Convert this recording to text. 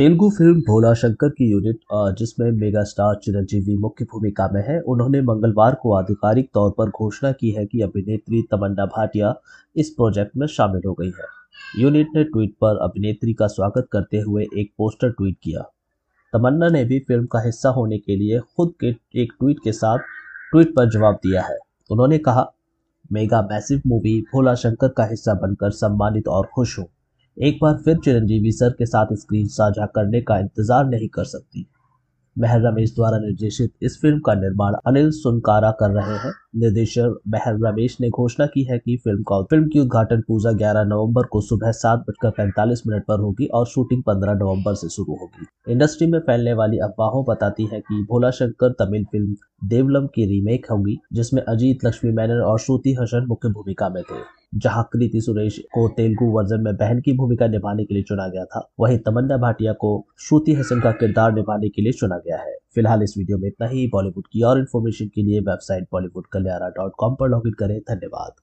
Telugu film भोला शंकर की unit जिसमें mega star Chiranjeevi मुख्य भूमिका में है, उन्होंने मंगलवार को आधिकारिक तौर पर घोषणा की है कि अभिनेत्री तमन्ना भाटिया इस प्रोजेक्ट में शामिल हो गई है। यूनिट ने ट्वीट पर अभिनेत्री का स्वागत करते हुए एक पोस्टर ट्वीट किया। तमन्ना ने भी फ़िल्म का हिस्सा होने के लिए खुद के एक ट्वीट के साथ ट्वीट पर जवाब दिया है। उन्होंने कहा, mega massive movie Bhola Shankar का हिस्सा बनकर सम्मानित और खुश हूँ। एक बार फिर चिरंजीवी सर के साथ स्क्रीन साझा करने का इंतज़ार नहीं कर सकती। मेहर रमेश द्वारा निर्देशित इस फ़िल्म का निर्माण अनिल सुनकारा कर रहे हैं। निर्देशक मेहर रमेश ने घोषणा की है कि फ़िल्म का फ़िल्म की उद्घाटन पूजा 11 नवंबर को सुबह सात बजकर पैंतालीस मिनट पर होगी और शूटिंग 15 नवंबर से शुरू होगी। इंडस्ट्री में फैलने वाली अफवाहों बताती है कि भोला शंकर तमिल फ़िल्म देवलम की रीमेक होगी, जिसमें अजीत, लक्ष्मी मैनन और श्रुति हसन मुख्य भूमिका में थे। जहाँ कृति सुरेश को तेलुगु वर्जन में बहन की भूमिका निभाने के लिए चुना गया था, वहीं तमन्ना भाटिया को श्रुति हसन का किरदार निभाने के लिए चुना गया है। फ़िलहाल इस वीडियो में इतना ही। बॉलीवुड की और इन्फॉर्मेशन के लिए वेबसाइट बॉलीवुड कल्यारा डॉट कॉम पर लॉग इन करें। धन्यवाद।